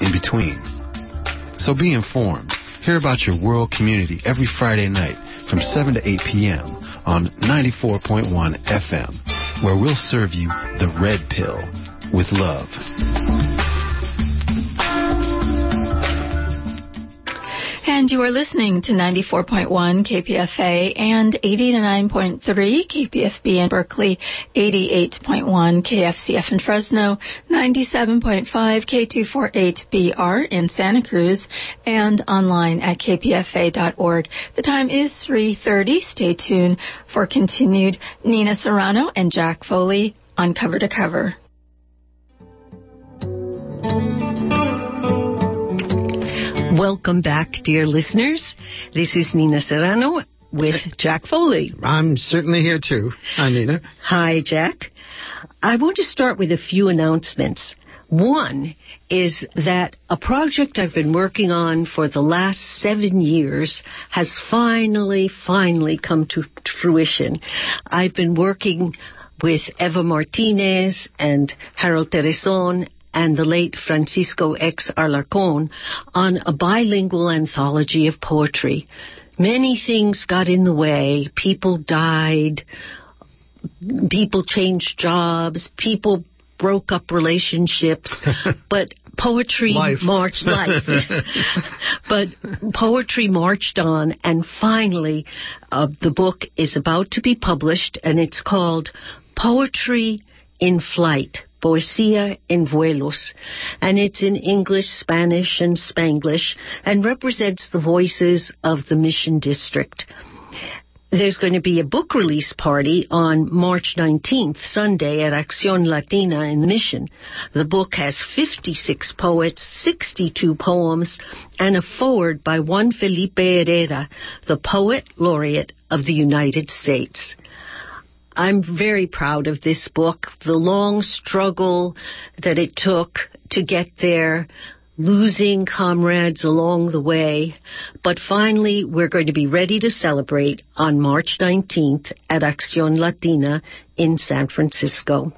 in between. So be informed. Hear about your world community every Friday night from 7 to 8 p.m. on 94.1 FM, where we'll serve you the red pill with love. And you are listening to 94.1 KPFA and 89.3 KPFB in Berkeley, 88.1 KFCF in Fresno, 97.5 K248BR in Santa Cruz, and online at kpfa.org. The time is 3.30. Stay tuned for continued Nina Serrano and Jack Foley on Cover to Cover. Welcome back, dear listeners. This is Nina Serrano with Jack Foley. I'm certainly here too. Hi, Nina. Hi, Jack. I want to start with a few announcements. One is that a project I've been working on for the last seven years has finally, finally come to fruition. I've been working with Eva Martinez and Harold Terezón and the late Francisco X. Alarcon on a bilingual anthology of poetry. Many things got in the way. People died. People changed jobs. People broke up relationships. but poetry life. marched life. but poetry marched on, and finally, uh, the book is about to be published, and it's called Poetry in Flight. Poesía en Vuelos, and it's in English, Spanish, and Spanglish, and represents the voices of the Mission District. There's going to be a book release party on March 19th, Sunday, at Acción Latina in the Mission. The book has 56 poets, 62 poems, and a foreword by Juan Felipe Herrera, the poet laureate of the United States. I'm very proud of this book, the long struggle that it took to get there, losing comrades along the way, but finally we're going to be ready to celebrate on March 19th at Acción Latina in San Francisco.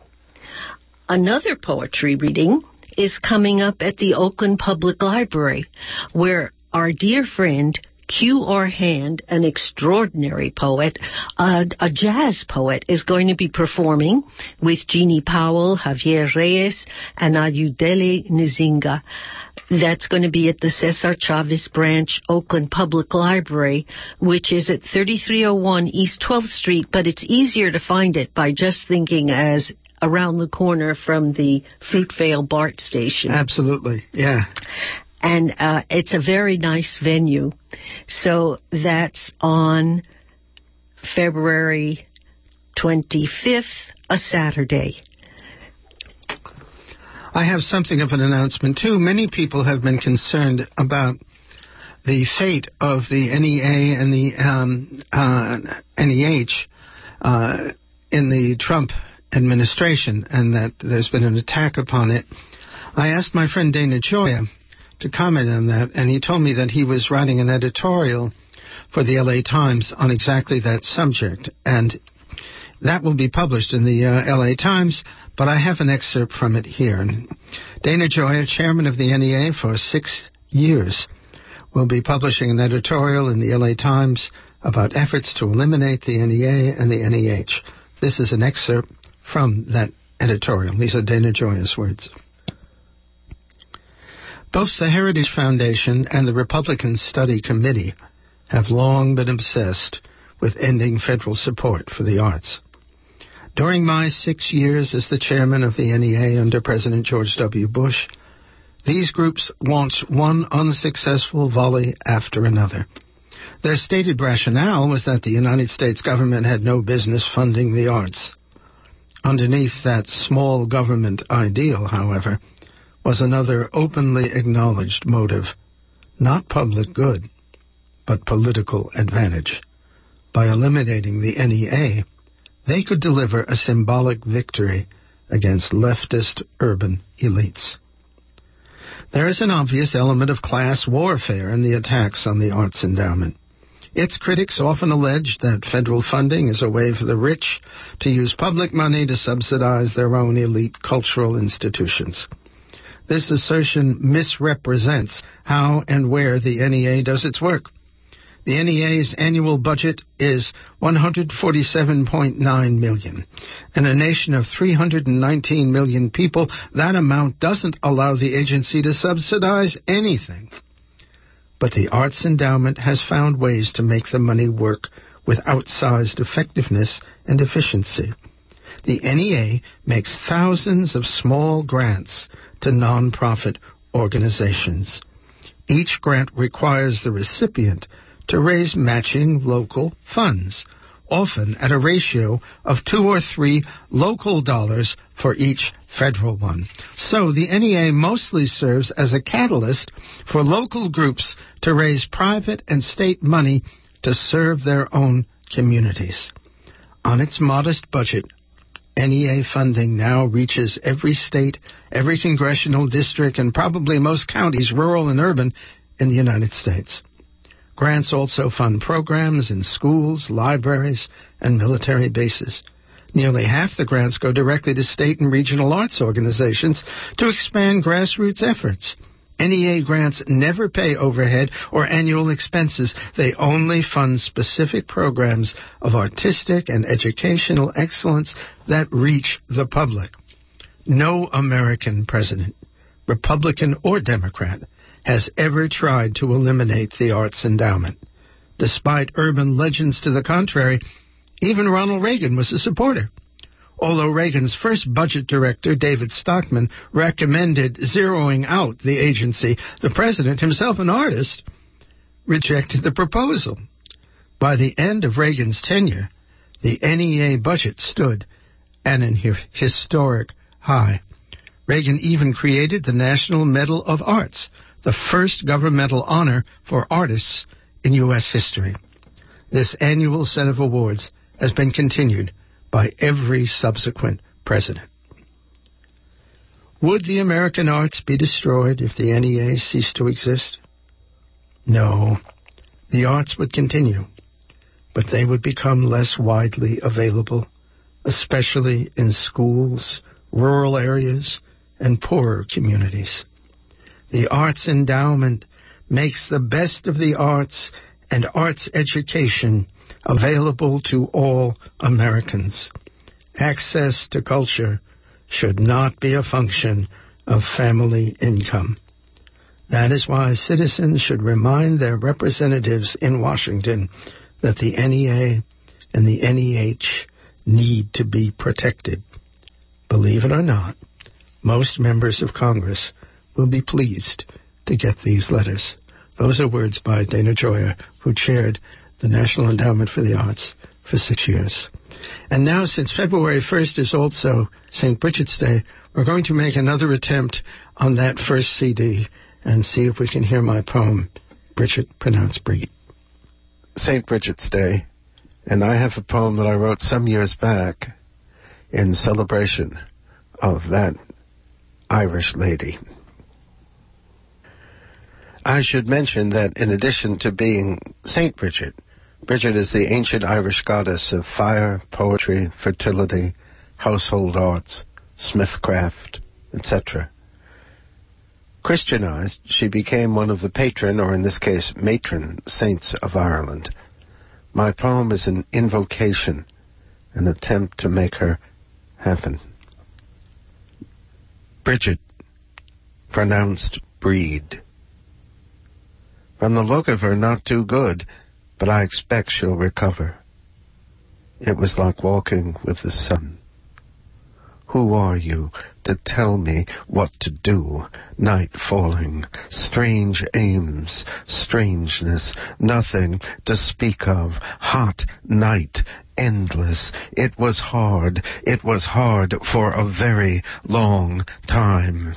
Another poetry reading is coming up at the Oakland Public Library, where our dear friend Q.R. Hand, an extraordinary poet, uh, a jazz poet, is going to be performing with Jeannie Powell, Javier Reyes, and Ayodele Nzinga. That's going to be at the Cesar Chavez Branch Oakland Public Library, which is at 3301 East 12th Street, but it's easier to find it by just thinking as around the corner from the Fruitvale BART station. Absolutely, yeah. And uh, it's a very nice venue. So that's on February 25th, a Saturday. I have something of an announcement too. Many people have been concerned about the fate of the NEA and the um, uh, NEH uh, in the Trump administration, and that there's been an attack upon it. I asked my friend Dana Gioia to comment on that, and he told me that he was writing an editorial for the LA Times on exactly that subject, and that will be published in the uh, LA Times, but I have an excerpt from it here. Dana Gioia, chairman of the NEA for six years, will be publishing an editorial in the LA Times about efforts to eliminate the NEA and the NEH. This is an excerpt from that editorial. These are Dana Gioia's words. Both the Heritage Foundation and the Republican Study Committee have long been obsessed with ending federal support for the arts. During my six years as the chairman of the NEA under President George W. Bush, these groups launched one unsuccessful volley after another. Their stated rationale was that the United States government had no business funding the arts. Underneath that small government ideal, however, was another openly acknowledged motive not public good, but political advantage. By eliminating the NEA, they could deliver a symbolic victory against leftist urban elites. There is an obvious element of class warfare in the attacks on the arts endowment. Its critics often allege that federal funding is a way for the rich to use public money to subsidize their own elite cultural institutions. This assertion misrepresents how and where the NEA does its work. The NEA's annual budget is 147.9 million. In a nation of 319 million people, that amount doesn't allow the agency to subsidize anything. But the Arts Endowment has found ways to make the money work with outsized effectiveness and efficiency. The NEA makes thousands of small grants to nonprofit organizations. Each grant requires the recipient to raise matching local funds, often at a ratio of two or three local dollars for each federal one. So the NEA mostly serves as a catalyst for local groups to raise private and state money to serve their own communities. On its modest budget, NEA funding now reaches every state, every congressional district, and probably most counties, rural and urban, in the United States. Grants also fund programs in schools, libraries, and military bases. Nearly half the grants go directly to state and regional arts organizations to expand grassroots efforts. NEA grants never pay overhead or annual expenses. They only fund specific programs of artistic and educational excellence that reach the public. No American president, Republican or Democrat, has ever tried to eliminate the arts endowment. Despite urban legends to the contrary, even Ronald Reagan was a supporter. Although Reagan's first budget director, David Stockman, recommended zeroing out the agency, the president, himself an artist, rejected the proposal. By the end of Reagan's tenure, the NEA budget stood at an historic high. Reagan even created the National Medal of Arts, the first governmental honor for artists in U.S. history. This annual set of awards has been continued by every subsequent president. Would the American arts be destroyed if the NEA ceased to exist? No. The arts would continue, but they would become less widely available, especially in schools, rural areas, and poorer communities. The Arts Endowment makes the best of the arts and arts education available to all Americans. Access to culture should not be a function of family income. That is why citizens should remind their representatives in Washington that the NEA and the NEH need to be protected. Believe it or not, most members of Congress will be pleased to get these letters. Those are words by Dana Gioia, who chaired the National Endowment for the Arts for six years. And now, since February 1st is also St. Bridget's Day, we're going to make another attempt on that first CD and see if we can hear my poem, Bridget, pronounced Breed. St. Bridget's Day, and I have a poem that I wrote some years back in celebration of that Irish lady. I should mention that in addition to being Saint Bridget, Bridget is the ancient Irish goddess of fire, poetry, fertility, household arts, smithcraft, etc. Christianized, she became one of the patron, or in this case, matron saints of Ireland. My poem is an invocation, an attempt to make her happen. Bridget, pronounced breed. From the look of her, not too good, but I expect she'll recover. It was like walking with the sun. Who are you to tell me what to do? Night falling, strange aims, strangeness, nothing to speak of, hot night, endless. It was hard. It was hard for a very long time.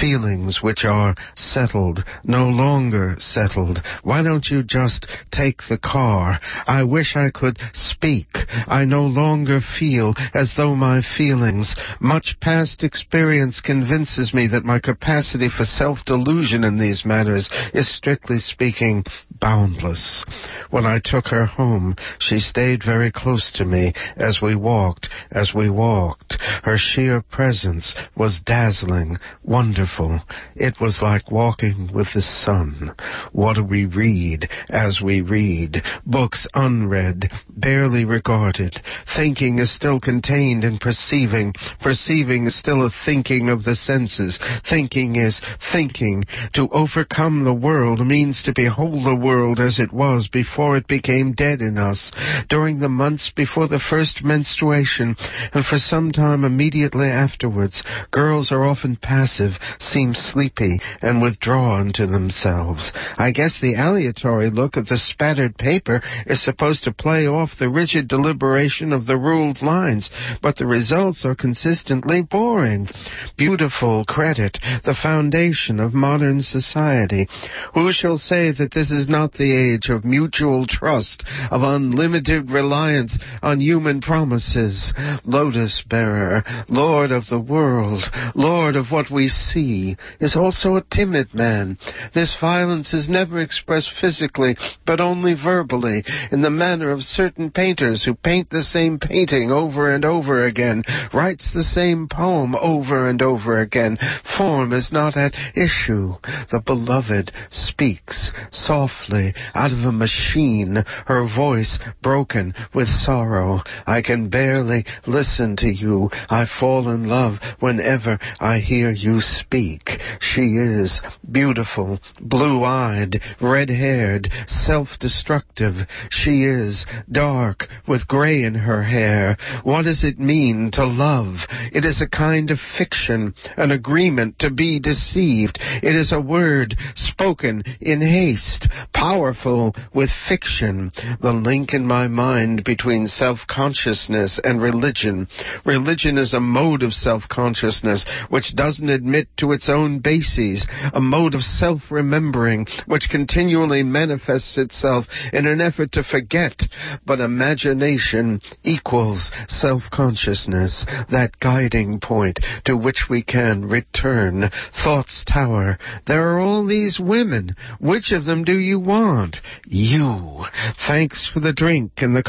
Feelings which are settled, no longer settled. Why don't you just take the car? I wish I could speak. I no longer feel as though my feelings, much past experience convinces me that my capacity for self-delusion in these matters is strictly speaking boundless. When I took her home, she stayed very close to me as we walked, as we walked. Her sheer presence was dazzling, wonderful. It was like walking with the sun. What do we read as we read? Books unread, barely regarded. Thinking is still contained in perceiving. Perceiving is still a thinking of the senses. Thinking is thinking. To overcome the world means to behold the world as it was before it became dead in us, during the months before the first menstruation, and for some time immediately afterwards. Girls are often passive, seem sleepy, and withdrawn to themselves. I guess the aleatory look of the spattered paper is supposed to play off the rigid deliberation of the ruled lines, but the results are consistently boring. Beautiful credit, the foundation of modern society. Who shall say that this is not the age of mutual trust, of unlimited reliance on human promises? Lotus bearer, Lord of the world, Lord of what we see, is also a timid man. This violence is never expressed physically, but only verbally, in the manner of certain painters who paint the same painting over and over again, writes the same poem over and over again. Form is not at issue. The beloved speaks softly out of a machine, her voice broken with sorrow. I can barely listen to you. I fall in love whenever I hear you speak. She is beautiful, blue-eyed, red-haired, self-destructive. She is dark with gray in her hair. What does it mean to love? It is a kind of fiction, an agreement to be deceived. It is a word spoken in haste, powerful with fiction. The link in my mind between self-consciousness and religion. Religion is a mode of self-consciousness which doesn't admit to its own bases, a mode of self-remembering which continually manifests itself in an effort to forget. But imagination equals self-consciousness, that guiding point to which we can return. Thoughts tower. There are all these women. Which of them do you want? You. Thanks for the drink and the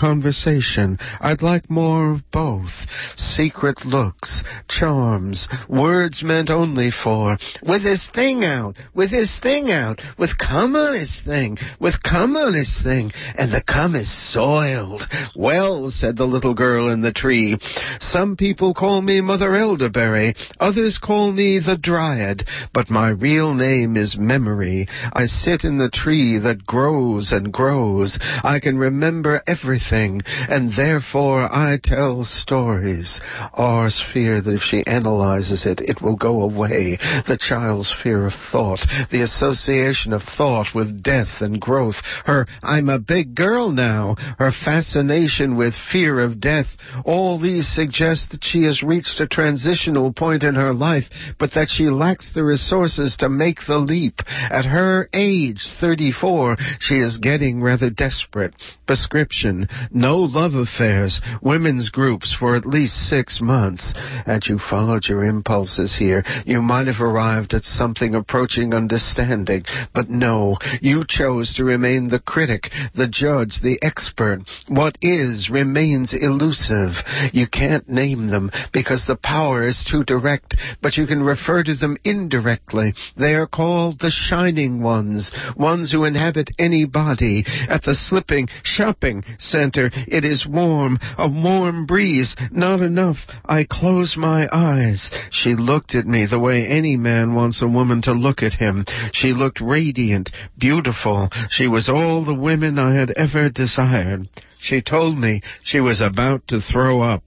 conversation. I'd like more of both. Secret looks, charms, words meant only for, with his thing out, with his thing out, with cum on his thing, with cum on his thing, and the cum is soiled. Well, said the little girl in the tree, some people call me Mother Elderberry, others call me the Dryad, but my real name is Memory. I sit in the tree that grows and grows. I can remember everything, and therefore I tell stories. Ours fear that if she analyzes it, it will go away. The child's fear of thought, the association of thought with death and growth, her I'm a big girl now, her fascination with fear of death, all these suggest that she has reached a transitional point in her life, but that she lacks the resources to make the leap. At her age, 34, she is getting rather desperate. Prescription, no love affairs, women's groups for at least six months. Had you followed your impulses here, you might have arrived at something approaching understanding. But no, you chose to remain the critic, the judge, the expert. What is remains elusive. You can't name them because the power is too direct, but you can refer to them indirectly. They are called the shining ones, ones who inhabit any body. At the slipping shopping center, it is warm, a warm breeze, not enough. I close my eyes. She looked at me the way any man wants a woman to look at him. She looked radiant, beautiful. She was all the women I had ever desired. She told me she was about to throw up.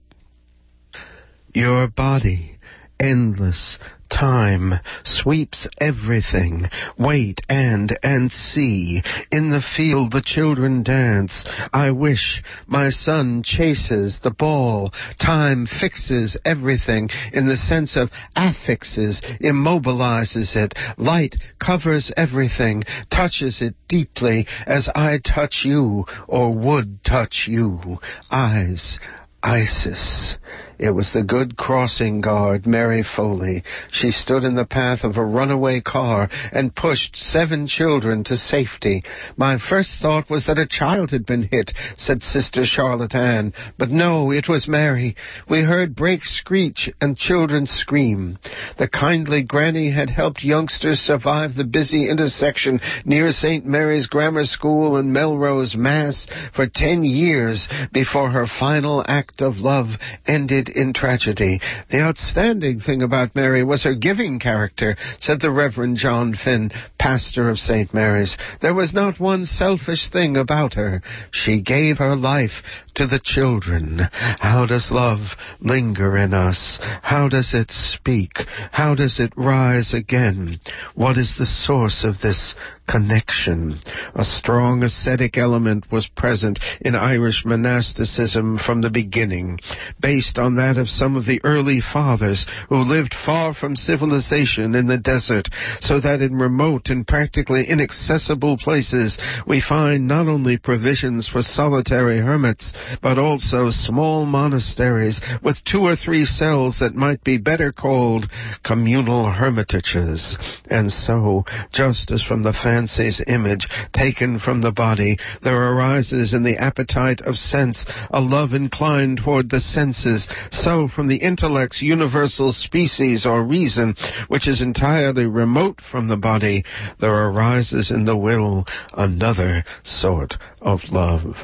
Your body, endless, time sweeps everything. Wait and and see. In the field the children dance. I wish my son chases the ball. Time fixes everything in the sense of affixes, immobilizes it. Light covers everything, touches it deeply as I touch you or would touch you. Eyes. Isis. It was the good crossing guard, Mary Foley. She stood in the path of a runaway car and pushed seven children to safety. My first thought was that a child had been hit, said Sister Charlotte Ann, but no, it was Mary. We heard brakes screech and children scream. The kindly granny had helped youngsters survive the busy intersection near St. Mary's Grammar School and Melrose, Mass for ten years before her final act of love ended in tragedy. The outstanding thing about Mary was her giving character, said the Reverend John Finn, pastor of St. Mary's. There was not one selfish thing about her. She gave her life to the children. How does love linger in us? How does it speak? How does it rise again? What is the source of this connection. A strong ascetic element was present in Irish monasticism from the beginning, based on that of some of the early fathers who lived far from civilization in the desert, so that in remote and practically inaccessible places we find not only provisions for solitary hermits, but also small monasteries with two or three cells that might be better called communal hermitages. And so, just as from the fancy's image taken from the body, there arises in the appetite of sense a love inclined toward the senses. So from the intellect's universal species or reason, which is entirely remote from the body, there arises in the will another sort of love,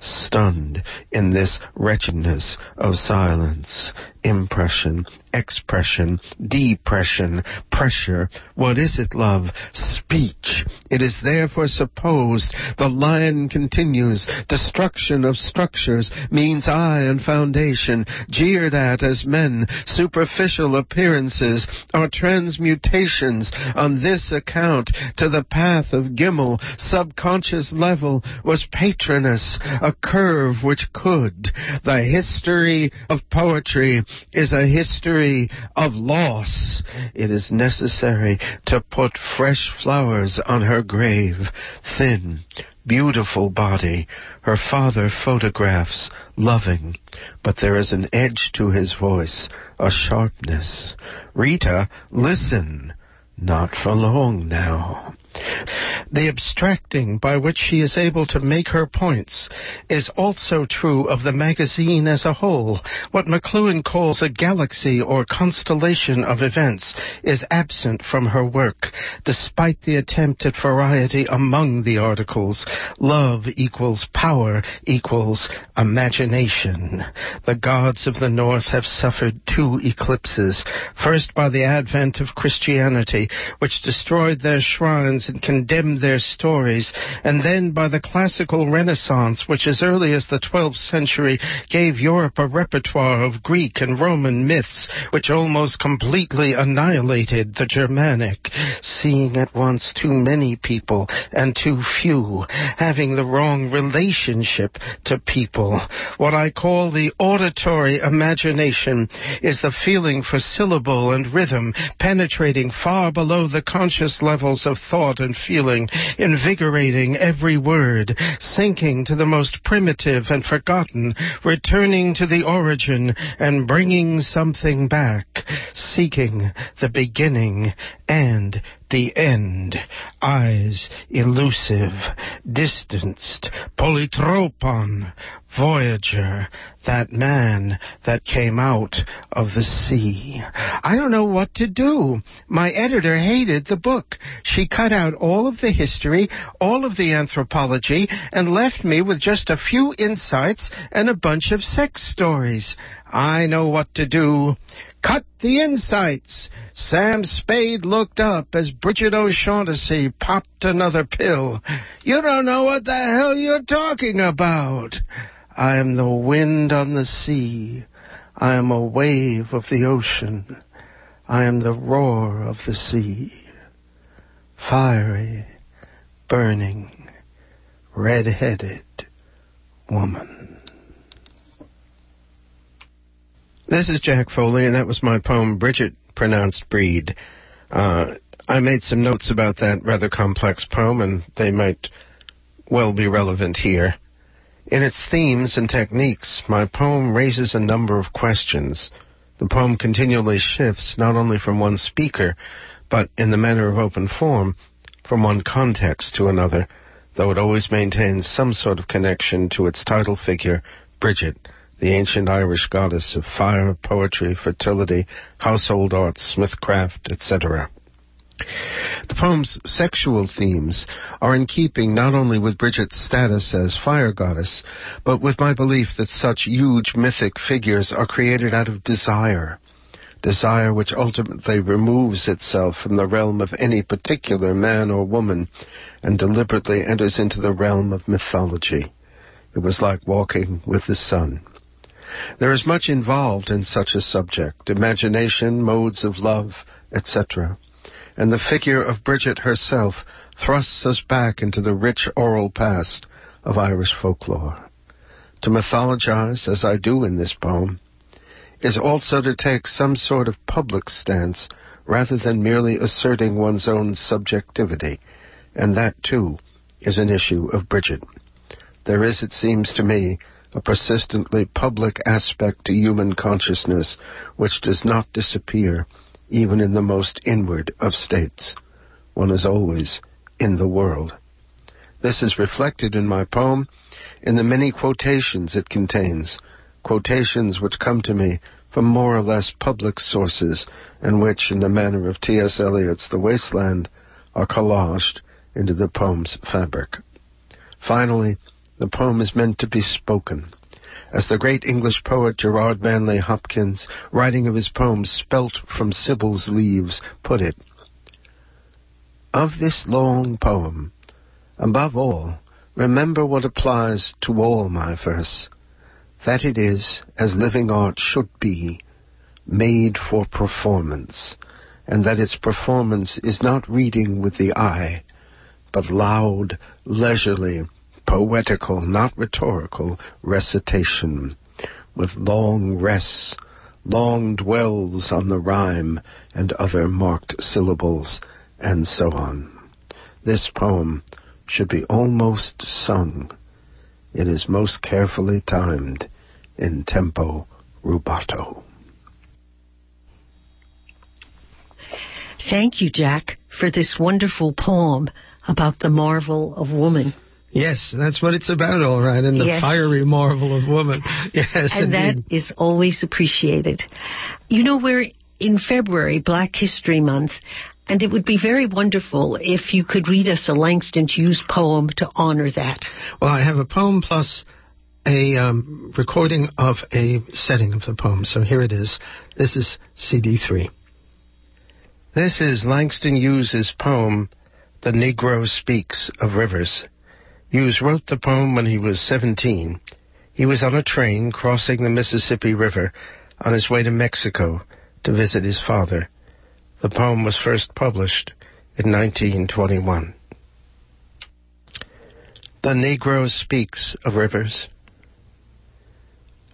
stunned in this wretchedness of silence, impression, expression, depression, pressure. What is it, love? Speech. It is therefore supposed, the lion continues, destruction of structures means eye and foundation, jeered at as men, superficial appearances are transmutations on this account to the path of Gimel, subconscious level was patroness, a curve which could. The history of poetry is a history of loss. It is necessary to put fresh flowers on her grave. Thin, beautiful body. Her father photographs, loving. But there is an edge to his voice, a sharpness. Rita, listen. Not for long now. The abstracting by which she is able to make her points is also true of the magazine as a whole. What McLuhan calls a galaxy or constellation of events is absent from her work, despite the attempt at variety among the articles. Love equals power equals imagination. The gods of the North have suffered two eclipses. First by the advent of Christianity, which destroyed their shrines and condemned their stories, and then by the classical Renaissance, which as early as the 12th century gave Europe a repertoire of Greek and Roman myths, which almost completely annihilated the Germanic, seeing at once too many people and too few, having the wrong relationship to people. What I call the auditory imagination is the feeling for syllable and rhythm penetrating far below the conscious levels of thought and feeling, invigorating every word, sinking to the most primitive and forgotten, returning to the origin and bringing something back, seeking the beginning and the end. Eyes elusive, distanced, polytropon, Voyager, that man that came out of the sea. I don't know what to do. My editor hated the book. She cut out all of the history, all of the anthropology, and left me with just a few insights and a bunch of sex stories. I know what to do. Cut the insights. Sam Spade looked up as Brigid O'Shaughnessy popped another pill. You don't know what the hell you're talking about. I am the wind on the sea. I am a wave of the ocean. I am the roar of the sea. Fiery, burning, red-headed woman. This is Jack Foley, and that was my poem, Bridget, pronounced Breed. Uh, I made some notes about that rather complex poem, and they might well be relevant here. In its themes and techniques, my poem raises a number of questions. The poem continually shifts not only from one speaker, but in the manner of open form, from one context to another, though it always maintains some sort of connection to its title figure, Bridget, the ancient Irish goddess of fire, poetry, fertility, household arts, smithcraft, etc. The poem's sexual themes are in keeping not only with Bridget's status as fire goddess, but with my belief that such huge mythic figures are created out of desire. Desire which ultimately removes itself from the realm of any particular man or woman and deliberately enters into the realm of mythology. It was like walking with the sun. There is much involved in such a subject imagination, modes of love, etc. And the figure of Bridget herself thrusts us back into the rich oral past of Irish folklore. To mythologize, as I do in this poem, is also to take some sort of public stance rather than merely asserting one's own subjectivity, and that too is an issue of Bridget. There is, it seems to me, a persistently public aspect to human consciousness which does not disappear even in the most inward of states. One is always in the world. This is reflected in my poem in the many quotations it contains, quotations which come to me from more or less public sources and which, in the manner of T.S. Eliot's The Wasteland, are collaged into the poem's fabric. Finally, the poem is meant to be spoken. As the great English poet Gerard Manley Hopkins, writing of his poem Spelt from Sibyl's Leaves, put it, Of this long poem, above all, remember what applies to all my verse, that it is, as living art should be, made for performance, and that its performance is not reading with the eye, but loud, leisurely, poetical, not rhetorical, recitation, with long rests, long dwells on the rhyme and other marked syllables, and so on. This poem should be almost sung. It is most carefully timed in tempo rubato. Thank you, Jack, for this wonderful poem about the marvel of woman. Yes, that's what it's about, all right, and the Yes. fiery marvel of woman. Yes, and indeed. that is always appreciated. You know, we're in February, Black History Month, and it would be very wonderful if you could read us a Langston Hughes poem to honor that. Well, I have a poem plus a um, recording of a setting of the poem. So here it is. This is CD3. This is Langston Hughes's poem, The Negro Speaks of Rivers. Hughes wrote the poem when he was 17. He was on a train crossing the Mississippi River on his way to Mexico to visit his father. The poem was first published in 1921. The Negro Speaks of Rivers.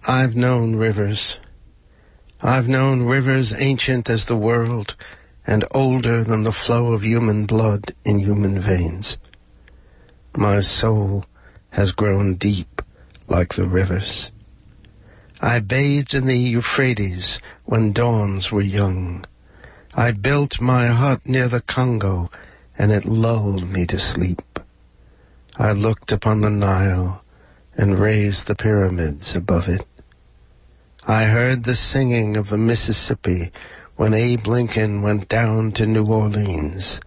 I've known rivers. I've known rivers ancient as the world and older than the flow of human blood in human veins. My soul has grown deep like the rivers. I bathed in the Euphrates when dawns were young. I built my hut near the Congo, and it lulled me to sleep. I looked upon the Nile and raised the pyramids above it. I heard the singing of the Mississippi when Abe Lincoln went down to New Orleans,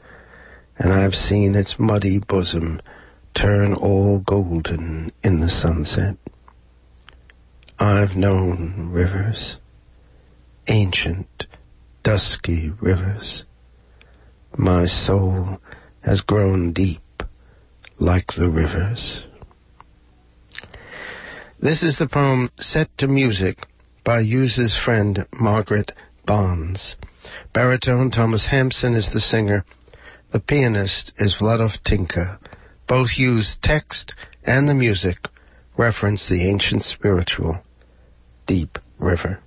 and I've seen its muddy bosom turn all golden in the sunset. I've known rivers, ancient, dusky rivers. My soul has grown deep like the rivers. This is the poem set to music by Hughes's friend Margaret Bonds. Baritone Thomas Hampson is the singer. The pianist is Vladov Tinka. Both Hughes' text and the music reference the ancient spiritual Deep River.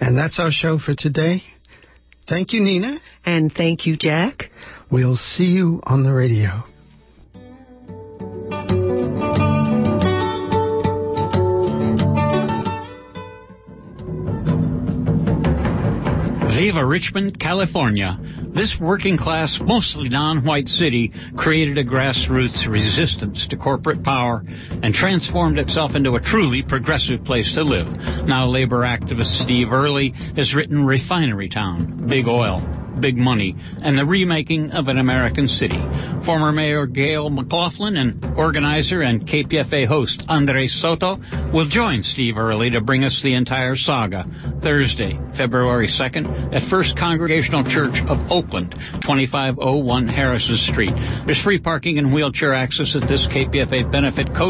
That's our show for today. Thank you, Nina. And thank you, Jack. We'll see you on the radio. Viva Richmond, California. This working class, mostly non white city created a grassroots resistance to corporate power and transformed itself into a truly progressive place to live. Now, labor activist Steve Early has written Refinery Town, Big Oil, big money and the remaking of an American city. Former Mayor Gayle McLaughlin and organizer and KPFA host Andres Soto will join Steve Early to bring us the entire saga Thursday, February 2nd at First Congregational Church of Oakland, 2501 Harrison Street. There's free parking and wheelchair access at this KPFA benefit coast